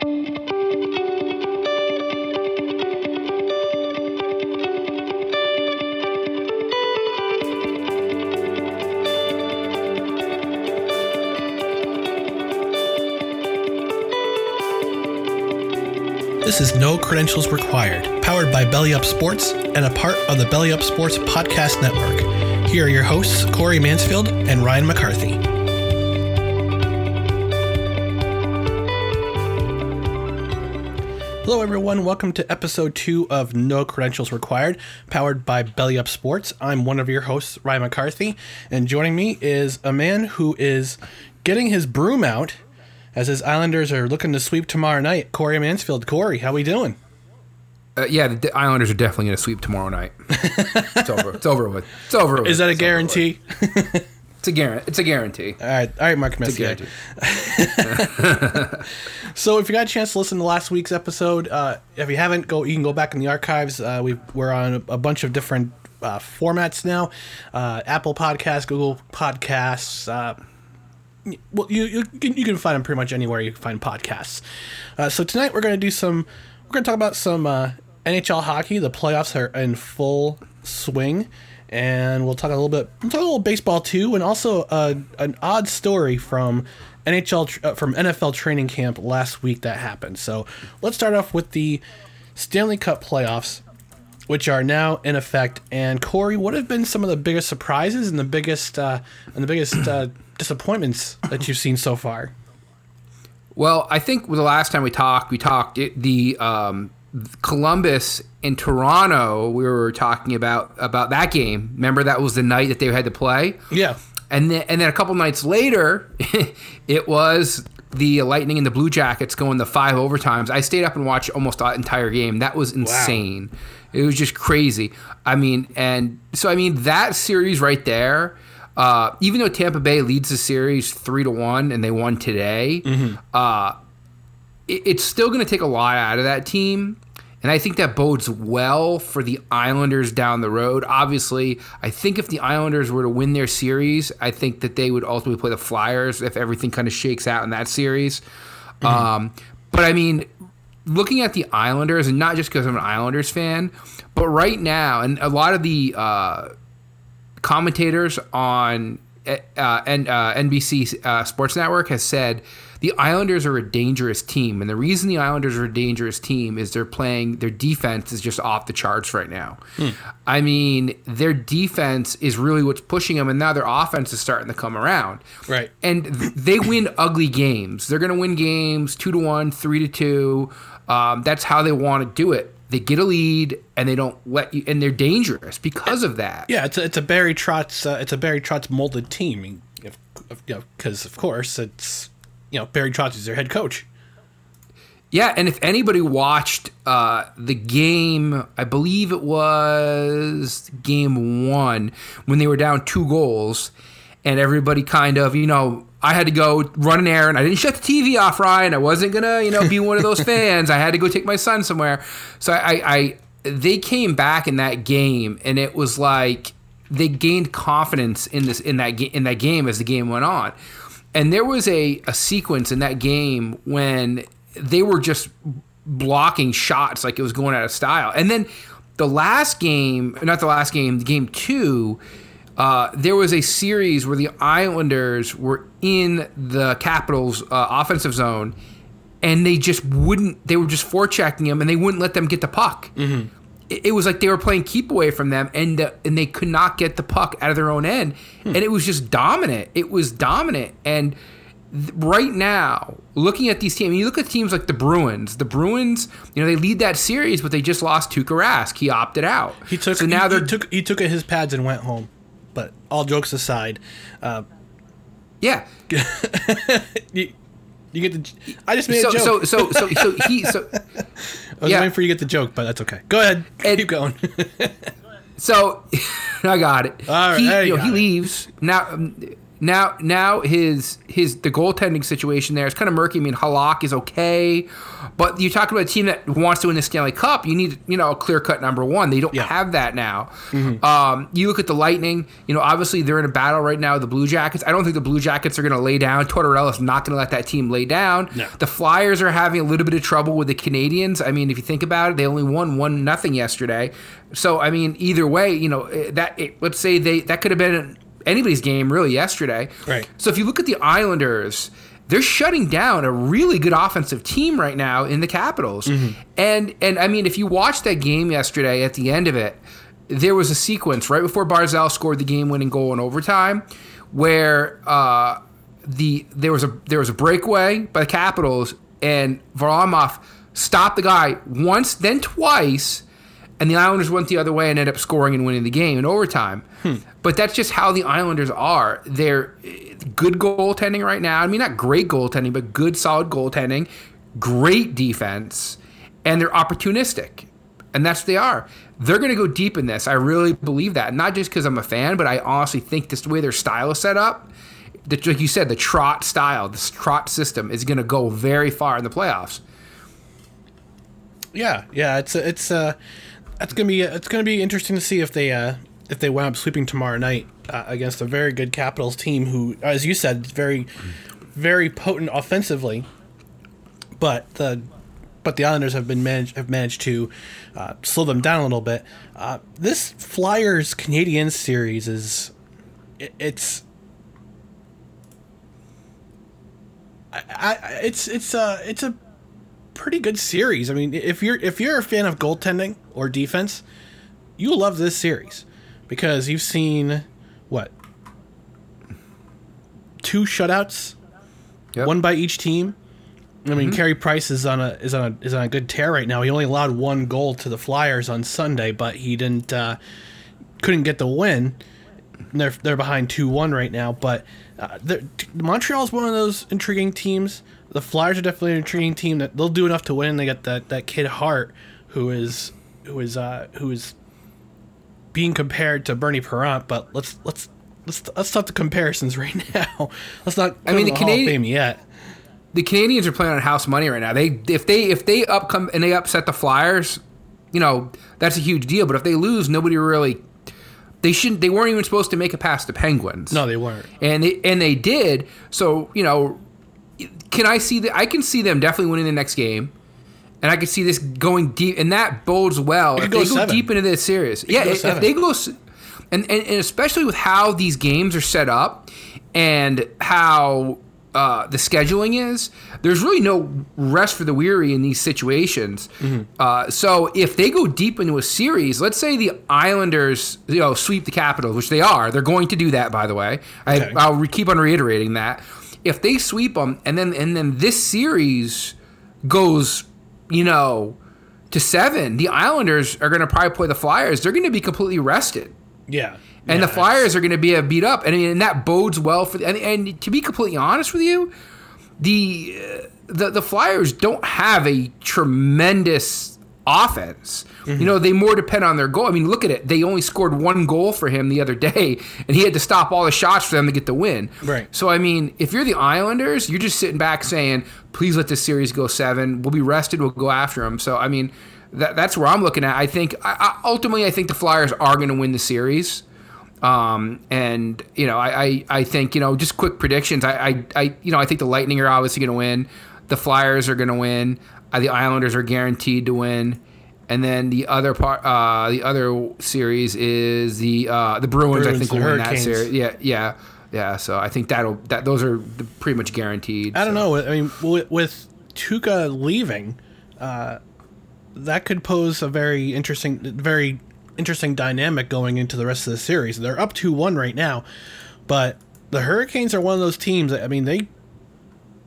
This is No Credentials Required, powered by Belly Up Sports and a part of the Belly Up Sports Podcast Network. Here are your hosts, Corey Mansfield and Ryan McCarthy. Hello, everyone. Welcome to episode two of No Credentials Required, powered by Belly Up Sports. I'm one of your hosts, Ryan McCarthy, and joining me is a man who is getting his broom out as his Islanders are looking to sweep tomorrow night. Corey Mansfield. Corey, how we doing? Uh, yeah, the, Islanders are definitely going to sweep tomorrow night. it's over. It's over with. It's over with. Is that a It's guarantee? It's a guarantee. It's a guarantee. All right, all right, Mark It's a Messier. guarantee. So, if you got a chance to listen to last week's episode, uh, if you haven't, go. You can go back in the archives. Uh, we we're on a, a bunch of different uh, formats now: uh, Apple Podcasts, Google Podcasts. Uh, well, you you can, you can find them pretty much anywhere you can find podcasts. Uh, so tonight we're going to do some. We're going to talk about some uh, NHL hockey. The playoffs are in full swing, and we'll talk a little bit. We'll talk a little baseball too, and also uh, an odd story from NHL uh, from NFL training camp last week that happened. So let's start off with the Stanley Cup playoffs, which are now in effect. And Corey, what have been some of the biggest surprises and the biggest uh, and the biggest uh, disappointments that you've seen so far? Well, I think the last time we talked, we talked it, the um, Columbus and Toronto. We were talking about about that game. Remember that was the night that they had to play. Yeah. And then, and then a couple nights later, it was the Lightning and the Blue Jackets going the five overtimes. I stayed up and watched almost the entire game. That was insane. It was just crazy. I mean, and so I mean that series right there. Uh, even though Tampa Bay leads the series three to one and they won today, uh, it, it's still going to take a lot out of that team. And I think that bodes well for the Islanders down the road. Obviously, I think if the Islanders were to win their series, I think that they would ultimately play the Flyers if everything kind of shakes out in that series. Um, but I mean, looking at the Islanders, and not just because I'm an Islanders fan, but right now, and a lot of the uh, commentators on uh, and uh, NBC uh, Sports Network has said the Islanders are a dangerous team, and the reason the Islanders are a dangerous team is they're playing their defense is just off the charts right now. I mean, their defense is really what's pushing them, and now their offense is starting to come around. Right. and th- they win ugly games. They're going to win games two to one, three to two. Um, that's how they want to do it. They get a lead and they don't let you, and they're dangerous because of that. Yeah, it's a, it's a Barry Trotz uh, it's a Barry Trotz molded team. If, if, you know, because of course it's you know Barry Trotz is their head coach. Yeah, and if anybody watched uh, the game, I believe it was game one when they were down two goals, and everybody kind of, you know, I had to go run an errand. I didn't shut the TV off, Ryan. I wasn't gonna, you know, be one of those fans. I had to go take my son somewhere. So I, I, they came back in that game, and it was like they gained confidence in this in that in that game as the game went on. And there was a, a sequence in that game when they were just blocking shots like it was going out of style. And then the last game, not the last game, game two, uh, there was a series where the Islanders were in the Capitals' uh, offensive zone, and they just wouldn't. They were just forechecking them, and they wouldn't let them get the puck. It, it was like they were playing keep away from them, and uh, and they could not get the puck out of their own end, and it was just dominant. It was dominant, and th- right now, looking at these teams, you look at teams like the Bruins. The Bruins, you know, they lead that series, but they just lost Tuukka Rask. He opted out. He took so now he, he took he took his pads and went home. But all jokes aside, uh, yeah. you, you get the. I just made So a joke. so so so so he so I was yeah. waiting for you to get the joke, but that's okay. Go ahead. And- Keep going. So I got it. All right, he, you know, he leaves now. um, Now, now his his the goaltending situation there is kind of murky. I mean, Halak is okay, but you talk about a team that wants to win the Stanley Cup. You need you know a clear cut number one. They don't Yeah. have that now. Mm-hmm. Um, you look at the Lightning. You know, obviously they're in a battle right now with the Blue Jackets. I don't think the Blue Jackets are going to lay down. Tortorella's not going to let that team lay down. No. The Flyers are having a little bit of trouble with the Canadiens. I mean, if you think about it, they only won one nothing yesterday. So I mean, either way, you know eh, that eh, let's say they that could have been anybody's game really yesterday. Right. So if you look at the Islanders, they're shutting down a really good offensive team right now in the Capitals. And and I mean, if you watched that game yesterday, at the end of it, there was a sequence right before Barzal scored the game-winning goal in overtime, where uh, the there was a there was a breakaway by the Capitals, and Varlamov stopped the guy once, then twice, and the Islanders went the other way and ended up scoring and winning the game in overtime. But that's just how the Islanders are. They're eh, good goaltending right now. I mean, not great goaltending, but good, solid goaltending, great defense, and they're opportunistic. And that's what they are. They're going to go deep in this. I really believe that. Not just because I'm a fan, but I honestly think this way their style is set up, the, like you said, the trot style, the trot system is going to go very far in the playoffs. Yeah, yeah, it's it's uh, it's gonna be it's gonna be interesting to see if they uh if they wind up sweeping tomorrow night uh, against a very good Capitals team who, as you said, is very very potent offensively, but the but the Islanders have been managed have managed to uh, slow them down a little bit. Uh, this Flyers Canadiens series is it, it's. I, I, it's it's uh it's a pretty good series. I mean, if you're if you're a fan of goaltending or defense, you'll love this series because you've seen what two shutouts, Yep. one by each team. I mean, Carey Price is on a is on a is on a good tear right now. He only allowed one goal to the Flyers on Sunday, but he didn't uh, couldn't get the win. They're they're behind two one right now, but uh, Montreal is one of those intriguing teams. The Flyers are definitely an intriguing team that they'll do enough to win. They got that that kid Hart, who is who is uh, who is being compared to Bernie Parent, but let's let's let's let's stop the comparisons right now. let's not. I mean, the in Canadian- yet. the Canadiens are playing on house money right now. They if they if they up come and they upset the Flyers, you know that's a huge deal. But if they lose, nobody really they shouldn't. They weren't even supposed to make it past the Penguins. No, they weren't. and they and they did. So you know, can I see that? I can see them definitely winning the next game. And I can see this going deep, and that bodes well. If go they go seven. deep into this series, yeah. If, if they go, and, and and especially with how these games are set up, and how uh, the scheduling is, there's really no rest for the weary in these situations. Uh, so if they go deep into a series, let's say the Islanders, you know, sweep the Capitals, which they are, they're going to do that. By the way, Okay. I, I'll re- keep on reiterating that. If they sweep them, and then and then this series goes, you know, to seven, the Islanders are going to probably play the Flyers. They're going to be completely rested Yeah. and Yeah, the Flyers are going to be uh, beat up, and, and that bodes well for. And, and to be completely honest with you, the uh, the the Flyers don't have a tremendous offense. Mm-hmm. You know, they more depend on their goal. I mean, look at it. They only scored one goal for him the other day, and he had to stop all the shots for them to get the win. Right. So, I mean, if you're the Islanders, you're just sitting back saying, please let this series go seven. We'll be rested. We'll go after them. So, I mean, that, that's where I'm looking at. I think, I, I, ultimately, I think the Flyers are going to win the series. Um, and you know, I, I, I think you know, just quick predictions. I, I, I you know, I think the Lightning are obviously going to win. The Flyers are going to win. Uh, the Islanders are guaranteed to win. And then the other part, uh, the other series is the uh, the Bruins. I think will win that series. Yeah, yeah, yeah. So I think that'll that those are pretty much guaranteed. I don't so. know. I mean, with, with Tuukka leaving, uh, that could pose a very interesting, very interesting dynamic going into the rest of the series. They're up two one right now, but the Hurricanes are one of those teams. That, I mean, they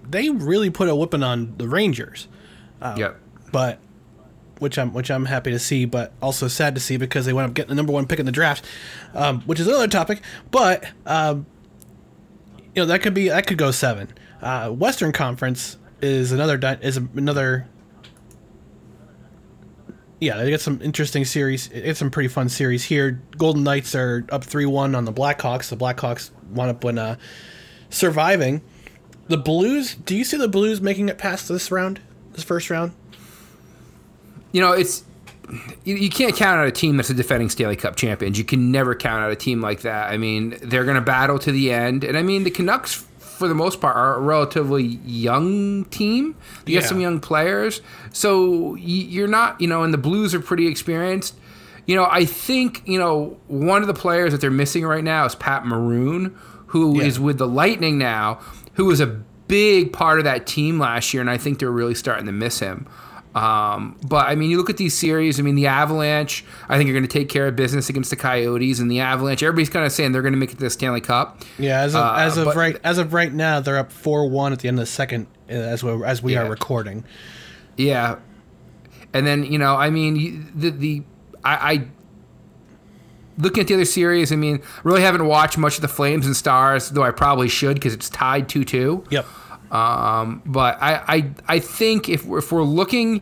they really put a whipping on the Rangers, Yep. but which I'm which I'm happy to see, but also sad to see because they wound up getting the number one pick in the draft, um, which is another topic. But um, you know that could be that could go seven. Uh, Western Conference is another is another. Yeah, they got some interesting series. It's some pretty fun series here. Golden Knights are up three one on the Blackhawks. The Blackhawks wound up when uh, surviving. The Blues. Do you see the Blues making it past this round, first round? you know, it's you, you can't count out a team that's a defending Stanley Cup champions. You can never count out a team like that. I mean, they're going to battle to the end, and I mean, the Canucks, for the most part, are a relatively young team. You Yeah. got some young players, so you're not, you know, and the Blues are pretty experienced. You know, I think you know one of the players that they're missing right now is Pat Maroon, who is Yeah. with the Lightning now, who was a big part of that team last year, and I think they're really starting to miss him. Um, but I mean, you look at these series. I mean, the Avalanche. I think are going to take care of business against the Coyotes, and the Avalanche. Everybody's kind of saying they're going to make it to the Stanley Cup. Yeah, as of, Uh, as of but- right as of right now, they're up four one at the end of the second uh, as we as we Yeah. are recording. Yeah, and then you know, I mean, the the I, I looking at the other series. I mean, really haven't watched much of the Flames and Stars, though I probably should because it's tied two two. Yep. Um, but I, I I think if we're, if we're looking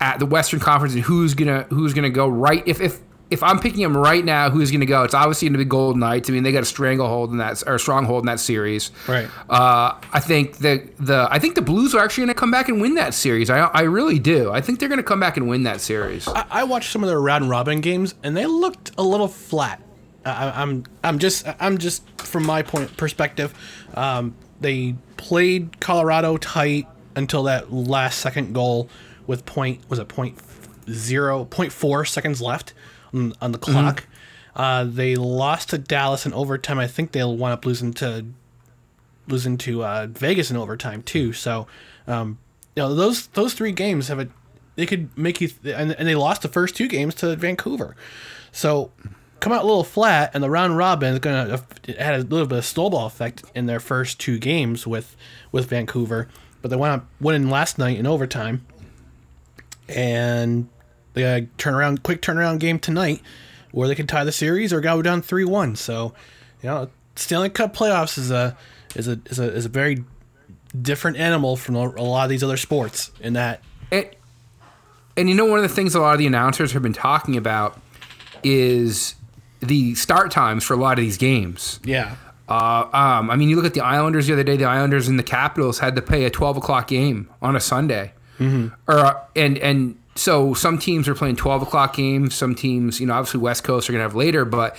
at the Western Conference and who's gonna who's gonna go right, if if if I'm picking them right now, who's gonna go? It's obviously gonna be Golden Knights. I mean, they got a stranglehold in that or a stronghold in that series. Right. Uh, I think the the I think the Blues are actually gonna come back and win that series. I I really do. I think they're gonna come back and win that series. I, I watched some of their round robin games and they looked a little flat. I, I'm I'm just I'm just from my point perspective. Um, they played Colorado tight until that last second goal with point was it point zero point four seconds left on, on the clock. Uh, they lost to Dallas in overtime. I think they'll wind up losing to losing to uh, Vegas in overtime too. So, um, you know, those those three games have a they could make you and, and they lost the first two games to Vancouver. So, come out a little flat, and the round robin is gonna it had a little bit of snowball effect in their first two games with with Vancouver, but they wound up winning last night in overtime, and they got a turnaround quick turnaround game tonight where they could tie the series or go down three one. So, you know, Stanley Cup playoffs is a is a is a is a very different animal from a lot of these other sports in that And, and you know, one of the things a lot of the announcers have been talking about is the start times for a lot of these games. yeah Uh, um, I mean, you look at the Islanders the other day. The Islanders and the Capitals had to play a twelve o'clock game on a Sunday, mm-hmm. or uh, and and so some teams are playing twelve o'clock games. Some teams, you know, obviously West Coast are going to have later, but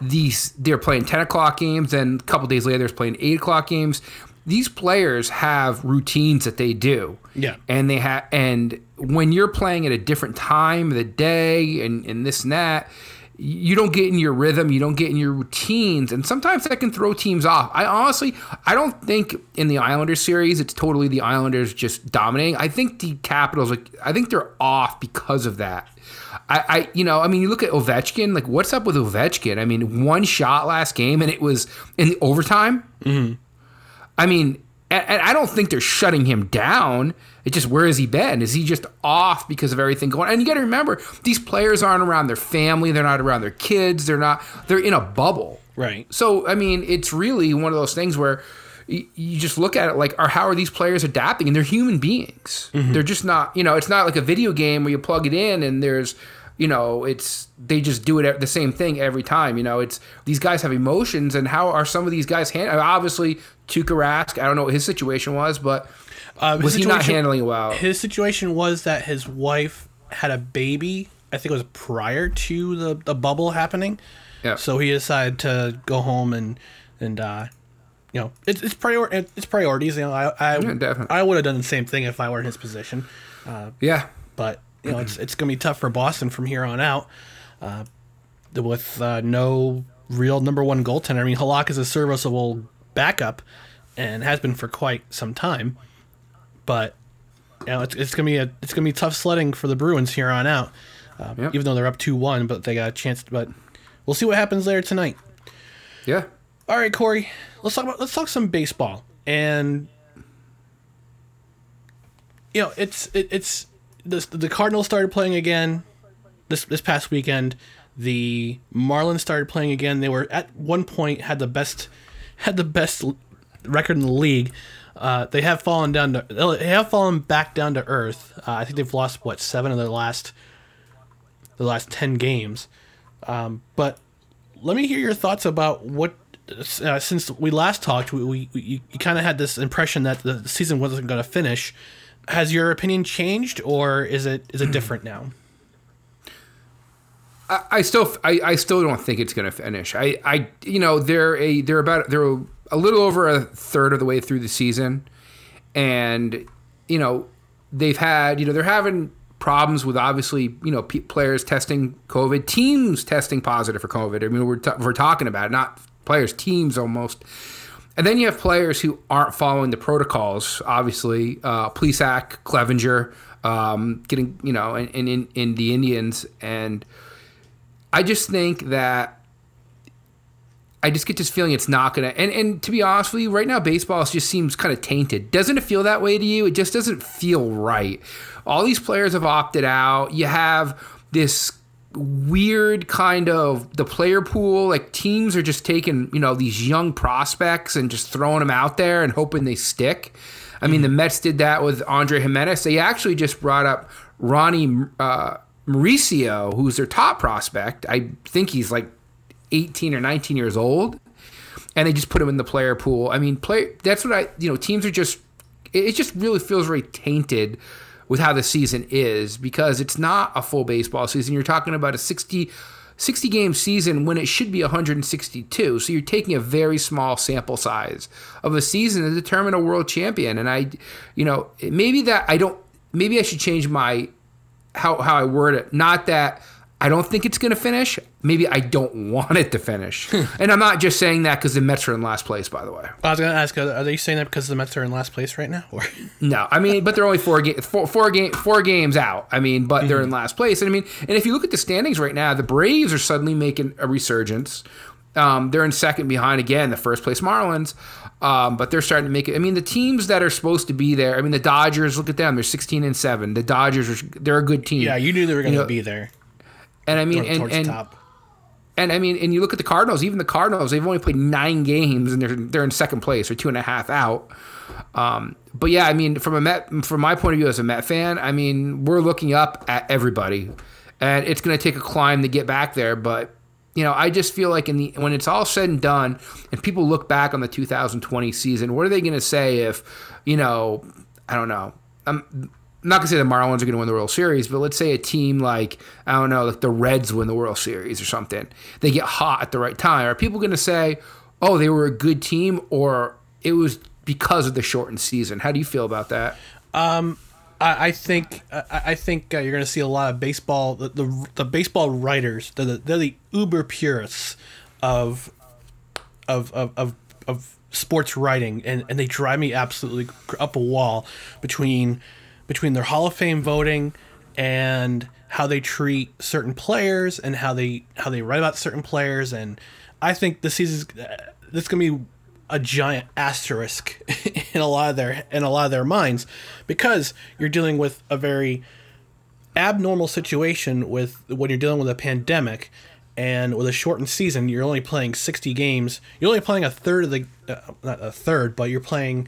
these they're playing ten o'clock games. Then a couple days later, they're playing eight o'clock games. These players have routines that they do, Yeah. and they have and when you're playing at a different time of the day and and this and that you don't get in your rhythm, you don't get in your routines, and sometimes that can throw teams off. I honestly, I don't think in the Islanders series it's totally the Islanders just dominating. I think the Capitals, like, I think they're off because of that. I, I, you know, I mean, you look at Ovechkin. Like, what's up with Ovechkin? I mean, one shot last game, and it was in the overtime. Mm-hmm. I mean, and, and I don't think they're shutting him down. It's just where has he been? Is he just off because of everything going? On? And you got to remember, these players aren't around their family. They're not around their kids. They're not. They're in a bubble. Right. So I mean, it's really one of those things where, you, just look at it like, are how are these players adapting? And they're human beings. Mm-hmm. They're just not, you know, it's not like a video game where you plug it in and there's, you know, it's they just do it the same thing every time. You know, it's these guys have emotions, and how are some of these guys handling? Obviously, Tuukka Rask. I don't know what his situation was, but Uh, was he not handling well? His situation was that his wife had a baby. I think it was prior to the, the bubble happening. Yeah. So he decided to go home and and uh, you know it's it's prior it's priorities. You know, I I, Yeah. I would have done the same thing if I were in his position. yeah, But you know, it's it's gonna be tough for Boston from here on out. Uh, with uh, no real number one goaltender. I mean, Halak is a serviceable backup and has been for quite some time. But you know, it's, it's gonna be a it's gonna be tough sledding for the Bruins here on out. Uh, Yep. Even though they're up two one, but they got a chance. but we'll see what happens later tonight. yeah. All right, Corey, let's talk about let's talk some baseball. And you know, it's it, it's the the Cardinals started playing again this this past weekend. The Marlins started playing again. They were at one point had the best had the best record in the league. Uh, they have fallen down to they have fallen back down to earth. Uh, I think they've lost what seven of their last the last ten games. Um, but let me hear your thoughts about what uh, since we last talked we, we, we you, kind of had this impression that the season wasn't going to finish has your opinion changed or is it is it different now I, I still, I, I still don't think it's going to finish. I, I, you know, they're a, they're about, they're a little over a third of the way through the season, and you know, they've had, you know, they're having problems with obviously, you know, pe players testing COVID, teams testing positive for COVID. I mean, we're t- we're talking about it, not players, teams almost. And then you have players who aren't following the protocols. Obviously, uh, Plesac, Clevinger, um, getting you know, in, in in the Indians, and I just think that I just get this feeling it's not gonna. And and to be honest with you, right now baseball just seems kind of tainted. Doesn't it feel that way to you? It just doesn't feel right. All these players have opted out. You have this weird kind of the player pool like teams are just taking you know these young prospects and just throwing them out there and hoping they stick i mean the mets did that with andre Giménez they actually just brought up Ronny uh, mauricio who's their top prospect i think he's like 18 or 19 years old and they just put him in the player pool i mean play that's what i you know teams are just it just really feels very tainted with how the season is because it's not a full baseball season. You're talking about a 60, 60 game season when it should be 162. So you're taking a very small sample size of a season to determine a world champion. And I, you know, maybe that I don't, maybe I should change my, how, how I word it. Not that I don't think it's going to finish. Maybe I don't want it to finish. and I'm not just saying that because the Mets are in last place, by the way. i was going to ask uh, are they saying that because the mets are in last place right now or No, I mean, but they're only four ga- four, four, game, four games out. I mean, but they're mm-hmm. in last place. And I mean, and if you look at the standings right now, the Braves are suddenly making a resurgence. Um, they're in second behind again, the first place Marlins. Um, but they're starting to make it. I mean, the teams that are supposed to be there. I mean, the Dodgers. Look at them; they're sixteen and seven. The Dodgers are they're a good team. yeah you knew they were going to know, be there and I mean, and and, top and I mean, and you look at the Cardinals. Even the Cardinals, they've only played nine games, and they're they're in second place or two and a half out. Um, but yeah, I mean, from a Met, from my point of view as a Met fan, I mean, we're looking up at everybody, and it's going to take a climb to get back there. But you know, I just feel like in the when it's all said and done, and people look back on the 2020 season, what are they going to say if, you know, I don't know. I'm, I'm not gonna say the Marlins are gonna win the World Series, but let's say a team like I don't know, like the Reds win the World Series or something. They get hot at the right time. Are people gonna say, "Oh, they were a good team," or it was because of the shortened season? How do you feel about that? Um, I, think I, think uh, you're going to see a lot of baseball. The, the, the baseball writers, they're the, they're the uber purists of of of of, of sports writing, and, and they drive me absolutely up a wall between between their Hall of Fame voting and how they treat certain players and how they how they write about certain players. And I think this season's uh, this is to be a giant asterisk in a lot of their in a lot of their minds because you're dealing with a very abnormal situation with when you're dealing with a pandemic and with a shortened season, you're only playing 60 games. You're only playing a third of the, uh, not a third, but you're playing.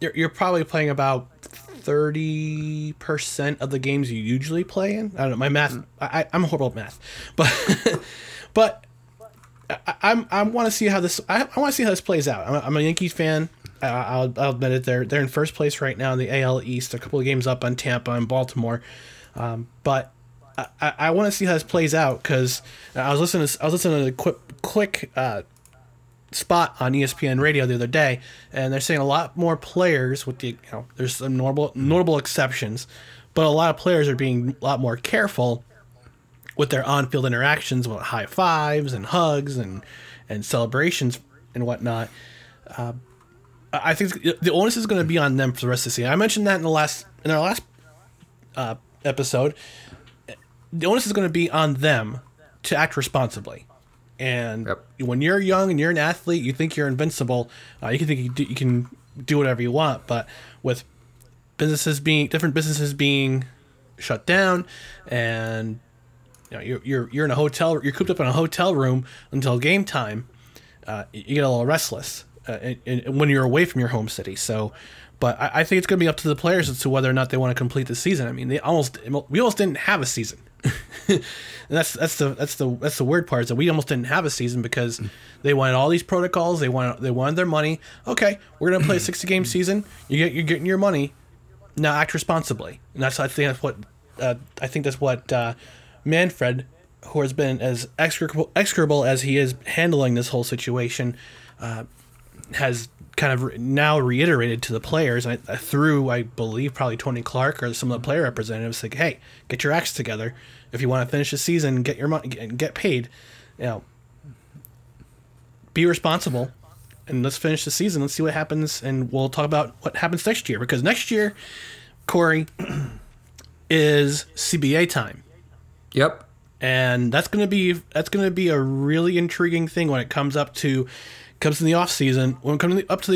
You're, you're probably playing about 30% of the games you usually play in. I don't know. My math, I, I'm horrible at math. But, but I, I'm, I want to see how this, I, I want to see how this plays out. I'm a, I'm a Yankees fan. I, I'll, I'll admit it. They're, they're in first place right now in the AL East, a couple of games up on Tampa and Baltimore. Um, but I, I want to see how this plays out because I was listening. To, I was listening to a quick, quick uh, spot on ESPN Radio the other day, and they're saying a lot more players with the you know there's some notable notable exceptions, but a lot of players are being a lot more careful with their on-field interactions, with high fives and hugs and and celebrations and whatnot. Uh, I think the onus is going to be on them for the rest of the season. I mentioned that in the last in our last uh, episode. The onus is going to be on them to act responsibly. And Yep. when you're young and you're an athlete, you think you're invincible. Uh, you can think you, do, you can do whatever you want, but with businesses being different businesses being shut down, and you know you're you're, you're in a hotel, you're cooped up in a hotel room until game time. Uh, you get a little restless uh, and, and when you're away from your home city. So, but I, I think it's going to be up to the players as to whether or not they want to complete the season. I mean, they almost we almost didn't have a season. that's that's the that's the that's the weird part is that we almost didn't have a season because they wanted all these protocols. They wanted they wanted their money. Okay, we're gonna play a sixty game season. You get you're getting your money. Now act responsibly, and that's I think that's what uh, I think that's what uh, Manfred, who has been as execrable, execrable as he is handling this whole situation, uh, has kind of re- now reiterated to the players I, through, I believe, probably Tony Clark or some of the player representatives, like, hey, get your acts together. If you want to finish the season, get your money, and get paid. You know, be responsible, and let's finish the season. Let's see what happens, and we'll talk about what happens next year. Because next year, Corey, is CBA time Yep. and that's gonna be that's gonna be a really intriguing thing when it comes up to comes in the off season when it comes up to the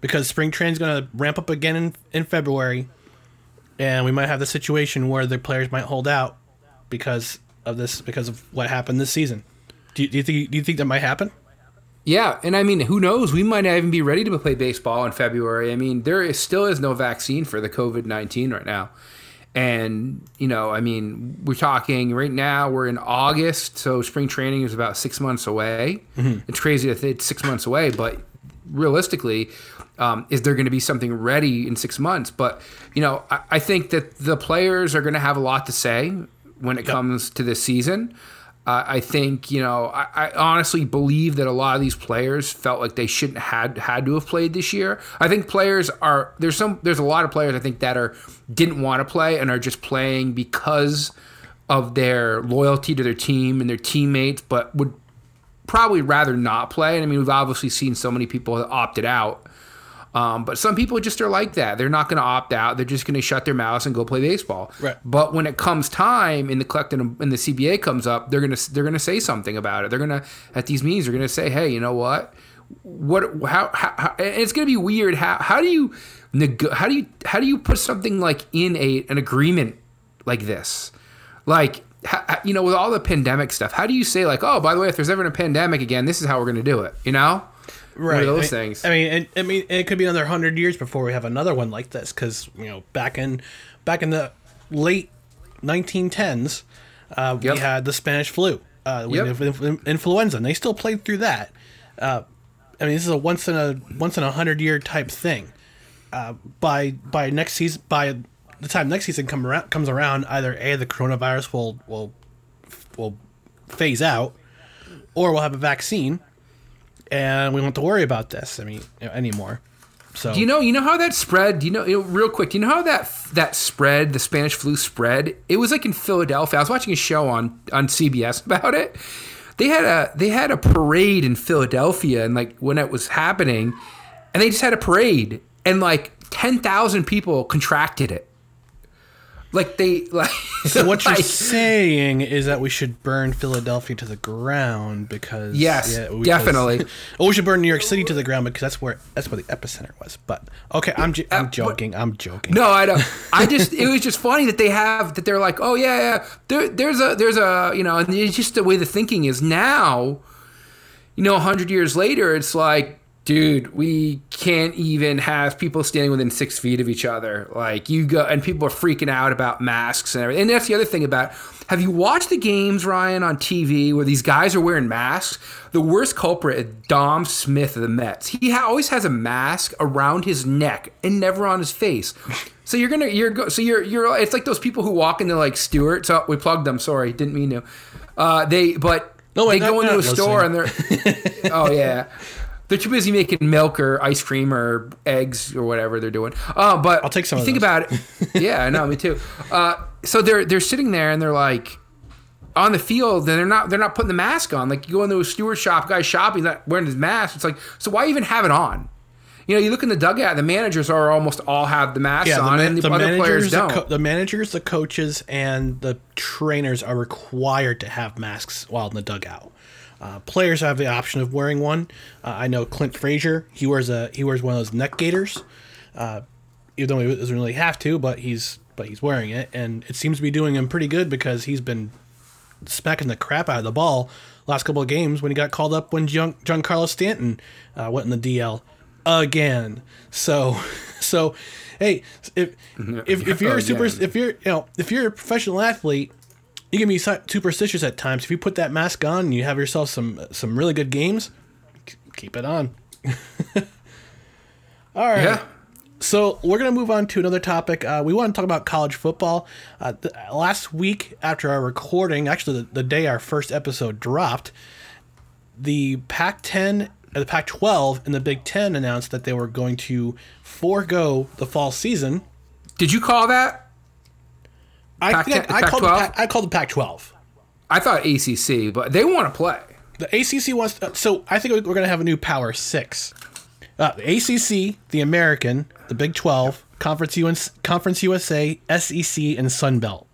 because spring training's going to ramp up again in, in February, and we might have the situation where the players might hold out because of this because of what happened this season. Do you, do you think do you think that might happen? Yeah, and I mean, who knows? We might not even be ready to play baseball in February. I mean, there is still is no vaccine for the COVID nineteen right now, and you know, I mean, we're talking right now. We're in August, so spring training is about six months away. Mm-hmm. It's crazy that it's six months away, but realistically, um, is there going to be something ready in six months? But you know, I, I think that the players are going to have a lot to say when it comes to this season. Uh, I think you know. I, I honestly believe that a lot of these players felt like they shouldn't had had to have played this year. I think players are there's some there's a lot of players I think that are didn't want to play and are just playing because of their loyalty to their team and their teammates, but would probably rather not play. And I mean, we've obviously seen so many people that opted out. Um, but some people just are like that. They're not going to opt out. They're just going to shut their mouths and go play baseball. Right. But when it comes time and the collective and the CBA comes up, they're going to they're going to say something about it. They're going to at these meetings they're going to say, "Hey, you know what? What how, how, how and it's going to be weird how how do you nego- how do you how do you put something like in a an agreement like this? Like how, you know, with all the pandemic stuff, how do you say like, "Oh, by the way, if there's ever a pandemic again, this is how we're going to do it." You know? Of those I mean, things. I mean, and, I mean, it could be another hundred years before we have another one like this. Because you know, back in back in the late 1910s, uh, Yep. we had the Spanish flu, uh, we Yep. influenza, and they still played through that. Uh, I mean, this is a once in a once in a hundred year type thing. Uh, by by next season, by the time next season come around, comes around, either a the coronavirus will will will phase out, or we'll have a vaccine, and we won't have to worry about this. I mean, anymore. So Do you know? You know how that spread? Do you know? You know, real quick. Do you know how that that spread? The Spanish flu spread. It was like in Philadelphia. I was watching a show on on CBS about it. They had a they had a parade in Philadelphia, and like when it was happening, and they just had a parade, and like ten thousand people contracted it. Like they like. So what you're saying is that we should burn Philadelphia to the ground because Yes, because- definitely. oh, we should burn New York City to the ground because that's where that's where the epicenter was. But okay, I'm j- I'm uh, joking. I'm joking. No, I don't. I just it was just funny that they have that they're like, oh yeah, yeah. There, there's a there's a you know, and it's just the way the thinking is now. You know, a hundred years later, it's like, dude, we can't even have people standing within six feet of each other. Like you go, and people are freaking out about masks and everything. And that's the other thing about. Have you watched the games, Ryan, on TV where these guys are wearing masks? The worst culprit is Dom Smith of the Mets. He ha- always has a mask around his neck and never on his face. So you're gonna you're go, so you're you're it's like those people who walk into like Stewart. So we plugged them. Sorry, didn't mean to. Uh, they but No, wait, they go into a store and they're oh yeah. They're too busy making milk or ice cream or eggs or whatever they're doing. Uh, but I'll take some think about it. Yeah, I know, me too. Uh, so they're they're sitting there and they're like on the field and they're not they're not putting the mask on. Like you go into a Stewart shop, guy's shopping, not wearing his mask. It's like so why even have it on? You know, you look in the dugout, the managers are almost all have the masks Yeah, the, on, and the, the other players the, don't. co- the managers, the coaches, and the trainers are required to have masks while in the dugout. Uh, players have the option of wearing one. Uh, I know Clint Frazier. He wears a he wears one of those neck gaiters, uh, even though he doesn't really have to, but he's but he's wearing it, and it seems to be doing him pretty good because he's been smacking the crap out of the ball last couple of games when he got called up when John Carlos Stanton uh, went in the DL again. So, so hey, if if, if you're a super if you're you know if you're a professional athlete, you can be su- superstitious at times. If you put that mask on and you have yourself some some really good games, keep it on. All right. Yeah. So we're gonna move on to another topic. Uh, we want to talk about college football. Uh, th- last week, after our recording, actually the, the day our first episode dropped, the Pac-10, uh, the Pac-12, and the Big Ten announced that they were going to forego the fall season. Did you call that? I think Pac-10 I, I called the Pac-12? I called the Pac-12. I thought ACC, but they want to play. The ACC wants. uh, so I think we're going to have a new Power Six. Uh, the ACC, the American, the Big Twelve, Conference US, Conference USA, SEC, and Sun Belt.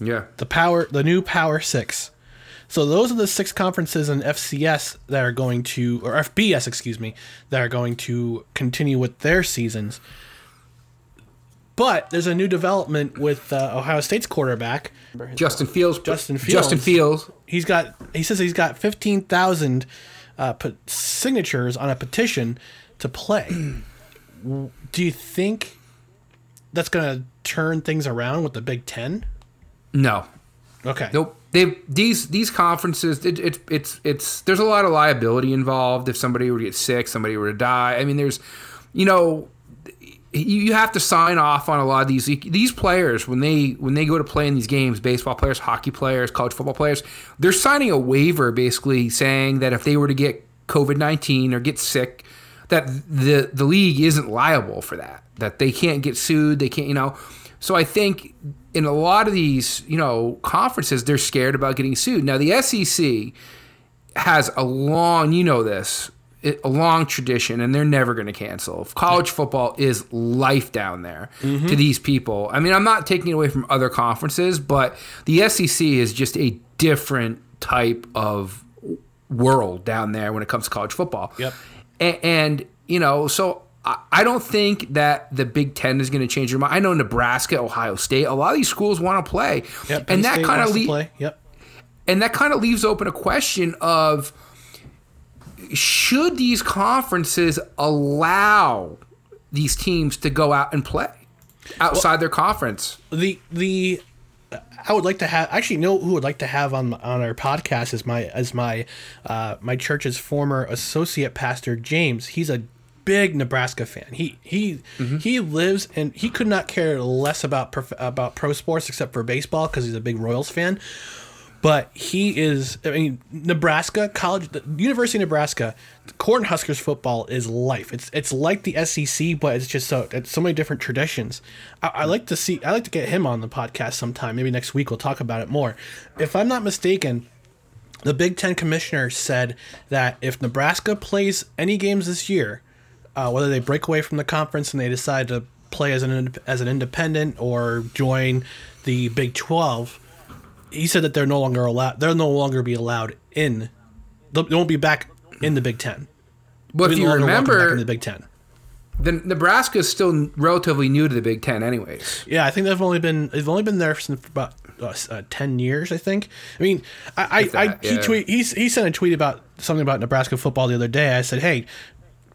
Yeah. The power, the new Power Six. So those are the six conferences in FCS that are going to, or FBS, excuse me, that are going to continue with their seasons. But there's a new development with uh, Ohio State's quarterback, Justin Fields. Justin Fields. Justin Fields. He's got. He says he's got fifteen thousand uh, signatures on a petition to play. Do you think that's going to turn things around with the Big Ten? No. Okay. Nope. They these these conferences. It, it it's it's there's a lot of liability involved if somebody were to get sick, somebody were to die. I mean, there's, you know, you, have to sign off on a lot of these these players when they when they go to play in these games. Baseball players, hockey players, college football players. They're signing a waiver basically saying that if they were to get COVID nineteen or get sick, that the the league isn't liable for that. That they can't get sued. They can't. You know. So I think in a lot of these, you know, conferences, they're scared about getting sued. Now the SEC has a long, you know, this a long tradition, and they're never going to cancel. College football is life down there Mm-hmm. to these people. I mean, I'm not taking it away from other conferences, but the SEC is just a different type of world down there when it comes to college football. Yep. And, and you know, so I- I don't think that the Big Ten is going to change their mind. I know Nebraska, Ohio State, a lot of these schools want to play, Yep. Penn and that kind of le- play. Yep. and that kind of leaves open a question of should these conferences allow these teams to go out and play? outside well, their conference. The the I would like to have actually know who would like to have on on our podcast is my as my uh, my church's former associate pastor James. He's a big Nebraska fan. He he mm-hmm. he lives and he could not care less about prof, about pro sports except for baseball because he's a big Royals fan. But he is, I mean, Nebraska college, the University of Nebraska, Cornhuskers football is life. It's it's like the SEC, but it's just so it's so many different traditions. I, I like to see, I like to get him on the podcast sometime. Maybe next week we'll talk about it more. If I'm not mistaken, the Big Ten commissioner said that if Nebraska plays any games this year, uh, whether they break away from the conference and they decide to play as an as an independent or join the Big Twelve he said that they're no longer allowed. They'll no longer be allowed in. They won't be back in the Big Ten. Well, if you remember, in the Big Ten, the Nebraska is still relatively new to the Big Ten, anyways. Yeah, I think they've only been they've only been there since about uh, uh, ten years. I think. I mean, I, I, that, I he yeah. tweet he he sent a tweet about something about Nebraska football the other day. I said, hey,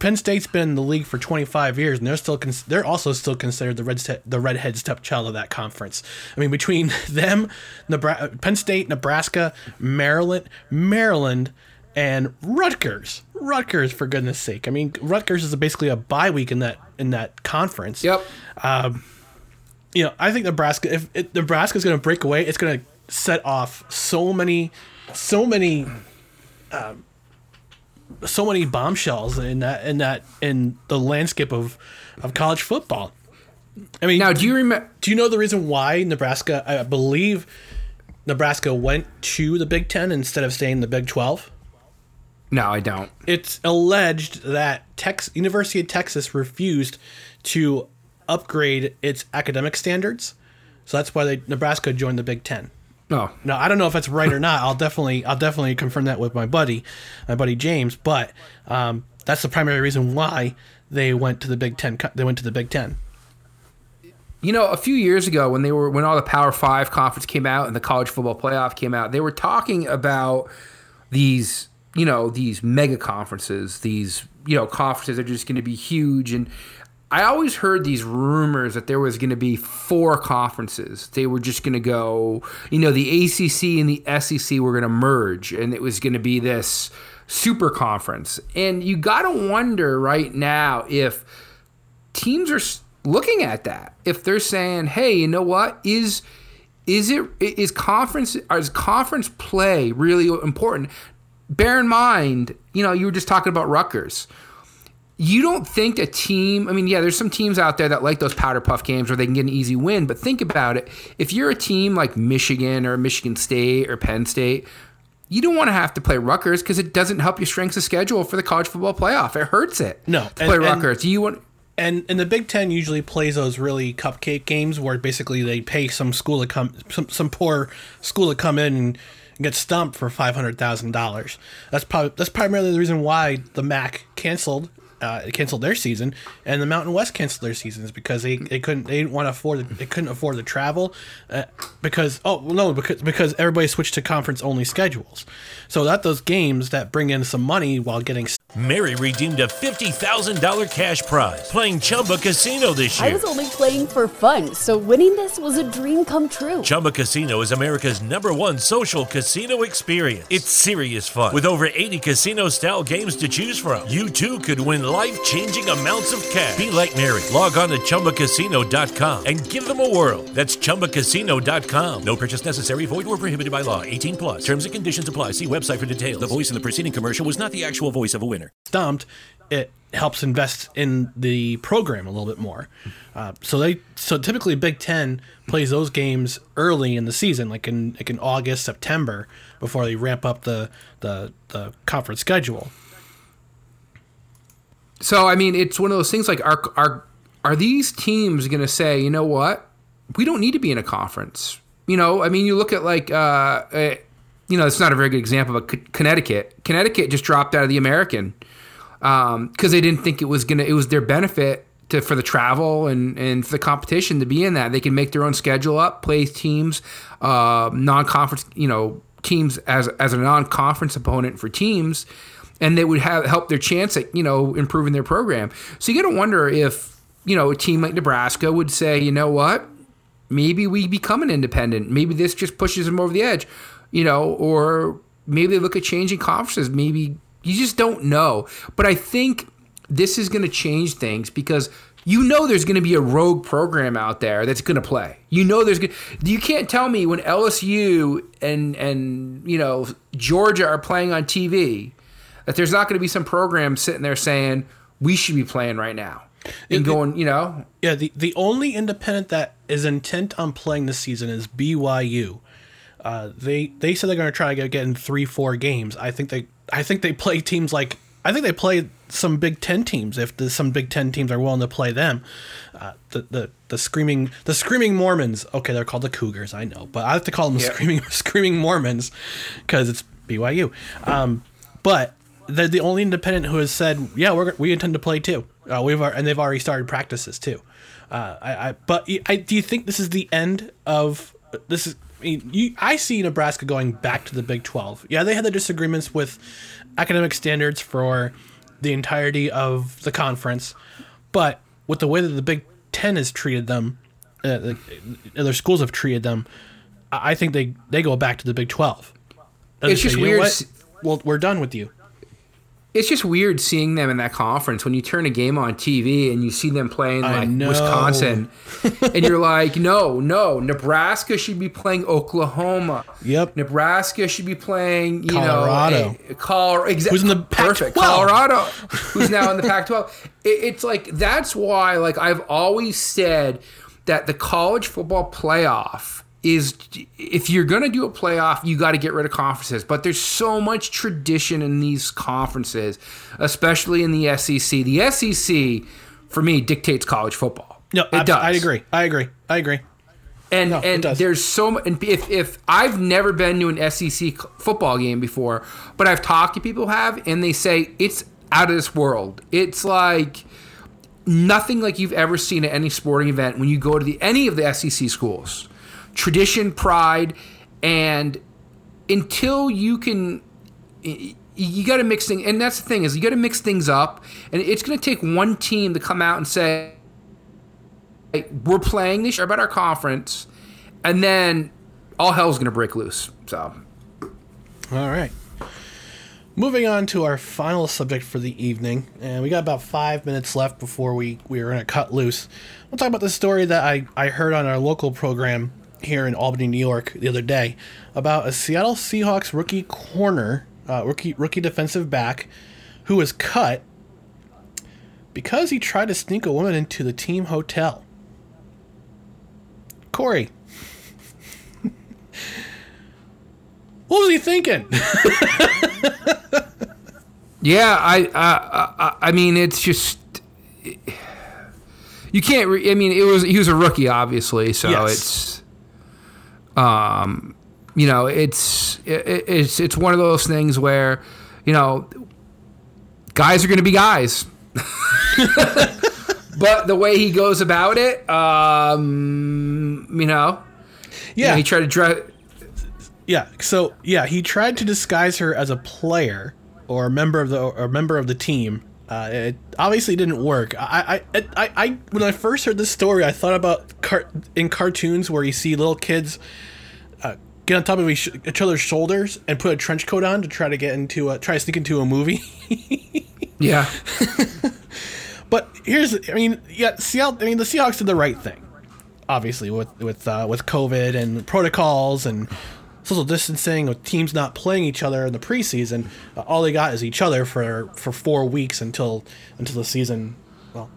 Penn State's been in the league for 25 years, and they're still con- they're also still considered the red the redhead stepchild of that conference. I mean, between them, Nebraska, Penn State, Nebraska, Maryland, Maryland, and Rutgers. Rutgers, for goodness sake! I mean, Rutgers is basically a bye week in that in that conference. Yep. Um, you know, I think Nebraska. If it, Nebraska's going to break away, it's going to set off so many, so many. Um, so many bombshells in that in that in the landscape of of college football. I mean, now do you remember? Do you know the reason why Nebraska? I believe Nebraska went to the Big Ten instead of staying in the Big Twelve. No, I don't. It's alleged that Tex University of Texas refused to upgrade its academic standards, so that's why they, Nebraska joined the Big Ten. No, no, I don't know if that's right or not. I'll definitely, I'll definitely confirm that with my buddy, my buddy James. But um, that's the primary reason why they went to the Big Ten. They went to the Big Ten. You know, a few years ago, when they were when all the Power Five conference came out and the college football playoff came out, they were talking about these, you know, these mega conferences, these you know conferences that are just going to be huge, and I always heard these rumors that there was going to be four conferences. They were just going to go, you know, the ACC and the SEC were going to merge, and it was going to be this super conference. And you got to wonder right now if teams are looking at that. If they're saying, "Hey, you know what? Is is it is conference is conference play really important?" Bear in mind, you know, you were just talking about Rutgers you don't think a team, I mean, yeah, there's some teams out there that like those powder puff games where they can get an easy win, but think about it. If you're a team like Michigan or Michigan State or Penn State, you don't want to have to play Rutgers because it doesn't help your strengths of schedule for the college football playoff. It hurts it. No, to play and, Rutgers. And, you want and and the Big Ten usually plays those really cupcake games where basically they pay some school to come, some some poor school to come in and get stumped for five hundred thousand dollars. That's probably that's primarily the reason why the MAC canceled uh, canceled their season, and the Mountain West canceled their seasons because they, they couldn't they didn't want to afford they couldn't afford the travel uh, because oh well, no because because everybody switched to conference only schedules, so that those games that bring in some money while getting Mary redeemed a $50,000 cash prize playing Chumba Casino this year. I was only playing for fun, so winning this was a dream come true. Chumba Casino is America's number one social casino experience. It's serious fun. With over 80 casino style games to choose from, you too could win life changing amounts of cash. Be like Mary. Log on to ChumbaCasino.com and give them a whirl. That's ChumbaCasino.com. No purchase necessary. Void where prohibited by law. 18 plus. Terms and conditions apply. See website for details. The voice in the preceding commercial was not the actual voice of a winner stumped, it helps invest in the program a little bit more. Uh, so they so typically Big Ten plays those games early in the season, like in like in August, September, before they ramp up the the, the conference schedule. So I mean, it's one of those things like are are are these teams going to say, you know what, we don't need to be in a conference? You know, I mean, you look at like uh, uh you know, it's not a very good example, but Connecticut, Connecticut just dropped out of the American because um, they didn't think it was gonna. It was their benefit to for the travel and and for the competition to be in that. They can make their own schedule up, play teams, uh, non-conference, you know, teams as as a non-conference opponent for teams, and they would have help their chance at you know improving their program. So you got to wonder if you know, a team like Nebraska would say, you know what? Maybe we become an independent. Maybe this just pushes them over the edge, you know, or maybe they look at changing conferences. Maybe you just don't know. But I think this is going to change things because you know there's going to be a rogue program out there that's going to play. You know there's you can't tell me when LSU and and you know Georgia are playing on TV that there's not going to be some program sitting there saying we should be playing right now and going, you know. Yeah, the the only independent that is intent on playing this season is BYU. Uh, they they said they're going to try to get, get in three four games. I think they I think they play teams like I think they play some Big Ten teams if the, some Big Ten teams are willing to play them. Uh, the, the the screaming the screaming Mormons. Okay, they're called the Cougars. I know, but I have to call them the screaming screaming Mormons because it's BYU. Um, but they're the only independent who has said, yeah, we we intend to play too. Uh, we've and they've already started practices too. Uh, I, I but I, do you think this is the end of this is I, mean, you, I see Nebraska going back to the Big 12. Yeah, they had the disagreements with academic standards for the entirety of the conference, but with the way that the Big 10 has treated them, uh, the, other schools have treated them, I think they, they go back to the Big 12. it's just weird. Well, we're done with you it's just weird seeing them in that conference when you turn a game on TV and you see them playing like Wisconsin, and you're like, no, no, Nebraska should be playing Oklahoma. Yep. Nebraska should be playing, you Colorado. know, Colorado. Eh, exactly. Who's in the perfect Colorado? who's now in the Pac-12? It, it's like that's why, like I've always said that the college football playoff is if you're going to do a playoff, you got to get rid of conferences. But there's so much tradition in these conferences, especially in the SEC. The SEC, for me, dictates college football. No, it I, does. I agree. I agree. I agree. And no, and there's so much. And if if I've never been to an SEC football game before, but I've talked to people who have, and they say it's out of this world. It's like nothing like you've ever seen at any sporting event when you go to the any of the SEC schools tradition, pride, and until you can you got to mix things and that's the thing is you got to mix things up and it's going to take one team to come out and say hey, we're playing this year about our conference and then all hell's going to break loose so. All right. Moving on to our final subject for the evening and we got about five minutes left before we, we are going to cut loose. We'll talk about the story that I, I heard on our local program here in Albany, New York, the other day about a Seattle Seahawks rookie corner, uh, rookie rookie defensive back, who was cut because he tried to sneak a woman into the team hotel. Corey, what was he thinking? yeah, I, I, I mean, it's just you can't. Re- I mean, it was he was a rookie, obviously, so yes. it's um, you know, it's it, it's it's one of those things where, you know, guys are going to be guys. but the way he goes about it, um, you know, yeah, you know, he tried to drive. Yeah, so yeah, he tried to disguise her as a player or a member of the or a member of the team. Uh, it obviously didn't work. I, I, I, I, when I first heard this story, I thought about car- in cartoons where you see little kids uh, get on top of each, each, other's shoulders and put a trench coat on to try to get into a try to sneak into a movie. yeah. but here's, I mean, yeah, Seattle. I mean, the Seahawks did the right thing, obviously with with uh, with COVID and protocols and social distancing, with teams not playing each other in the preseason. Uh, all they got is each other for for four weeks until until the season well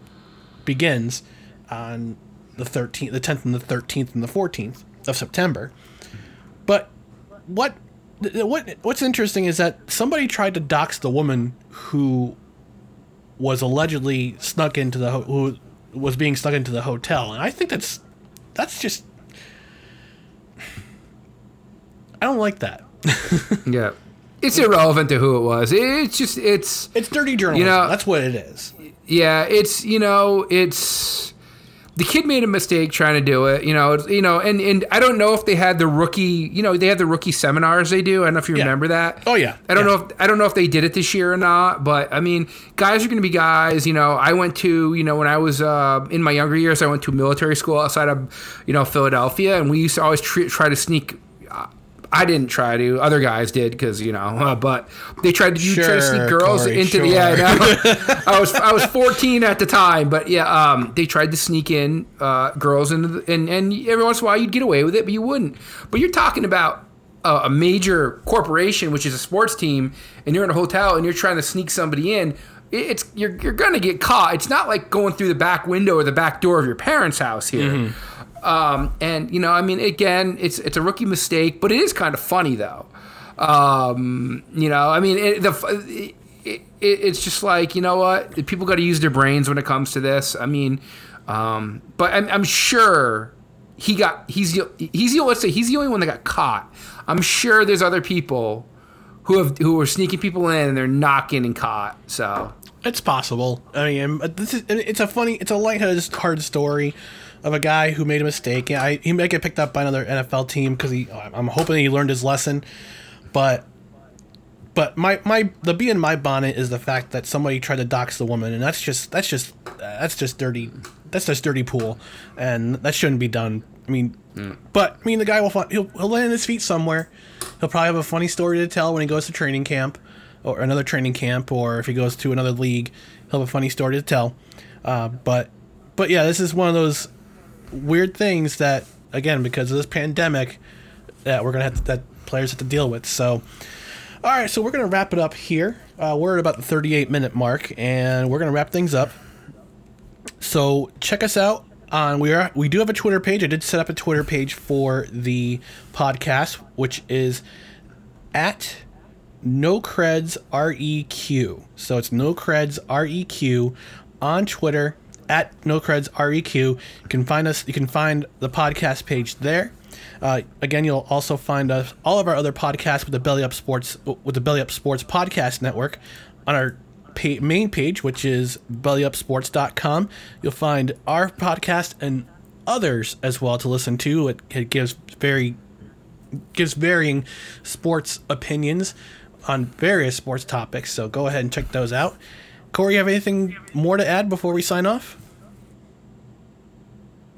begins on the 13th, the 10th and the 13th and the 14th of September. But what what what's interesting is that somebody tried to dox the woman who was allegedly snuck into the who was being snuck into the hotel, and I think that's that's just I don't like that. yeah. It's irrelevant to who it was. It's just it's it's dirty journalism. You know, that's what it is. Yeah, it's you know, it's the kid made a mistake trying to do it. You know, you know, and and I don't know if they had the rookie. You know, they had the rookie seminars they do. I don't know if you Yeah. remember that. Oh, yeah. I don't Yeah. know if I don't know if they did it this year or not. But I mean, guys are going to be guys. You know, I went to you know when I was uh, in my younger years, I went to military school outside of you know Philadelphia, and we used to always tr- try to sneak. I didn't try to. Other guys did because you know, uh, but they tried to, you try to sneak girls Corey, into the yeah. I. I was I was 14 at the time, but yeah, um, they tried to sneak in uh, girls into the, and and every once in a while you'd get away with it, but you wouldn't. But you're talking about a, a major corporation, which is a sports team, and you're in a hotel and you're trying to sneak somebody in. It's you're you're gonna get caught. It's not like going through the back window or the back door of your parents' house here. Mm-hmm. Um, and you know, I mean, again, it's it's a rookie mistake, but it is kind of funny though. Um, you know, I mean, it, the it, it, it's just like you know what people got to use their brains when it comes to this. I mean, um, but I'm, I'm sure he got he's the, he's the let's say he's the only one that got caught. I'm sure there's other people who have who are sneaking people in and they're not getting caught. So It's possible. I mean, this is it's a funny, it's a lighthearted story of a guy who made a mistake. Yeah, I, he might get picked up by another NFL team because he. I'm hoping he learned his lesson, but. But my, my the bee in my bonnet is the fact that somebody tried to dox the woman, and that's just that's just that's just dirty. That's just dirty pool, and that shouldn't be done. I mean, but I mean the guy will find, he'll he'll land his feet somewhere. He'll probably have a funny story to tell when he goes to training camp, or another training camp, or if he goes to another league, he'll have a funny story to tell. Uh, but but yeah, this is one of those weird things that again because of this pandemic that we're gonna have to, that players have to deal with. So. All right, so we're to wrap it up here. Uh, we're at about the 38 minute mark, and we're to wrap things up. So check us out on we are we do have a Twitter page. I did set up a Twitter page for the podcast, which is at no creds req. So it's no creds req on Twitter at no creds req. You can find us. You can find the podcast page there. Uh, again, you'll also find us all of our other podcasts with the Belly Up Sports with the Belly Up Sports Podcast Network on our main page, which is bellyupsports.com. You'll find our podcast and others as well to listen to. It, it gives very gives varying sports opinions on various sports topics. So go ahead and check those out. Corey, you have anything more to add before we sign off?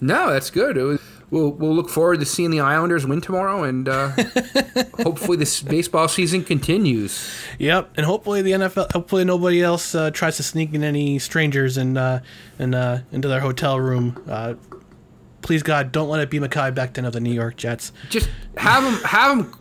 no, that's good. It was, we'll we'll look forward to seeing the Islanders win tomorrow, and uh, hopefully this baseball season continues. Yep, and hopefully the NFL, hopefully nobody else uh, tries to sneak in any strangers and uh, and uh, into their hotel room. Uh, please God, don't let it be Mekhi Becton of the New York Jets. Just have them have them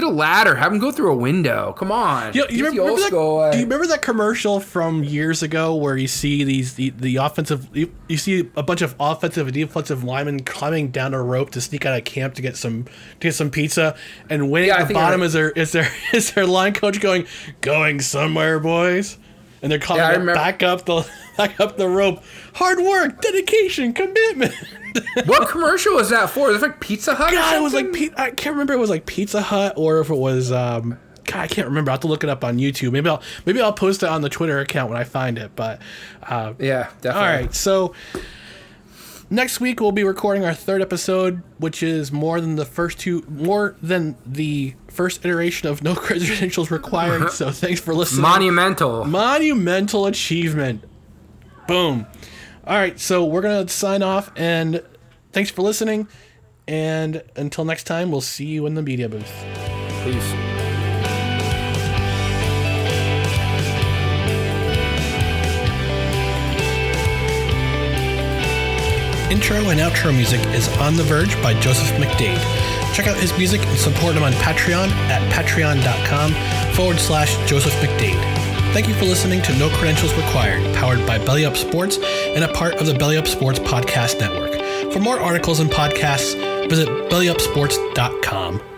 get a ladder, have them go through a window. Come on, Yo, Get you the remember, that, do you remember that commercial from years ago where you see these the, the offensive you, you see a bunch of offensive and defensive linemen climbing down a rope to sneak out of camp to get some to get some pizza? And waiting Yeah, I at the I bottom re- is their is their is their line coach going going somewhere boys and they're calling Yeah, remember- back up the back up the rope hard work dedication commitment what commercial was that for? Was it like Pizza Hut? or God, it was like I can't remember. It was like Pizza Hut or if it was. Um, God, I can't remember. I will have to look it up on YouTube. Maybe I'll maybe I'll post it on the Twitter account when I find it. But uh, yeah, definitely. all right. So next week we'll be recording our third episode, which is more than the first two, more than the first iteration of No Credentials Required. so thanks for listening. Monumental. Monumental achievement. Boom. All right, so we're going to sign off and thanks for listening. And until next time, we'll see you in the media booth. Peace. Intro and outro music is On the Verge by Joseph McDade. Check out his music and support him on Patreon at patreon.com forward slash Joseph McDade. Thank you for listening to No Credentials Required, powered by Belly Up Sports and a part of the Belly Up Sports Podcast Network. For more articles and podcasts, visit bellyupsports.com.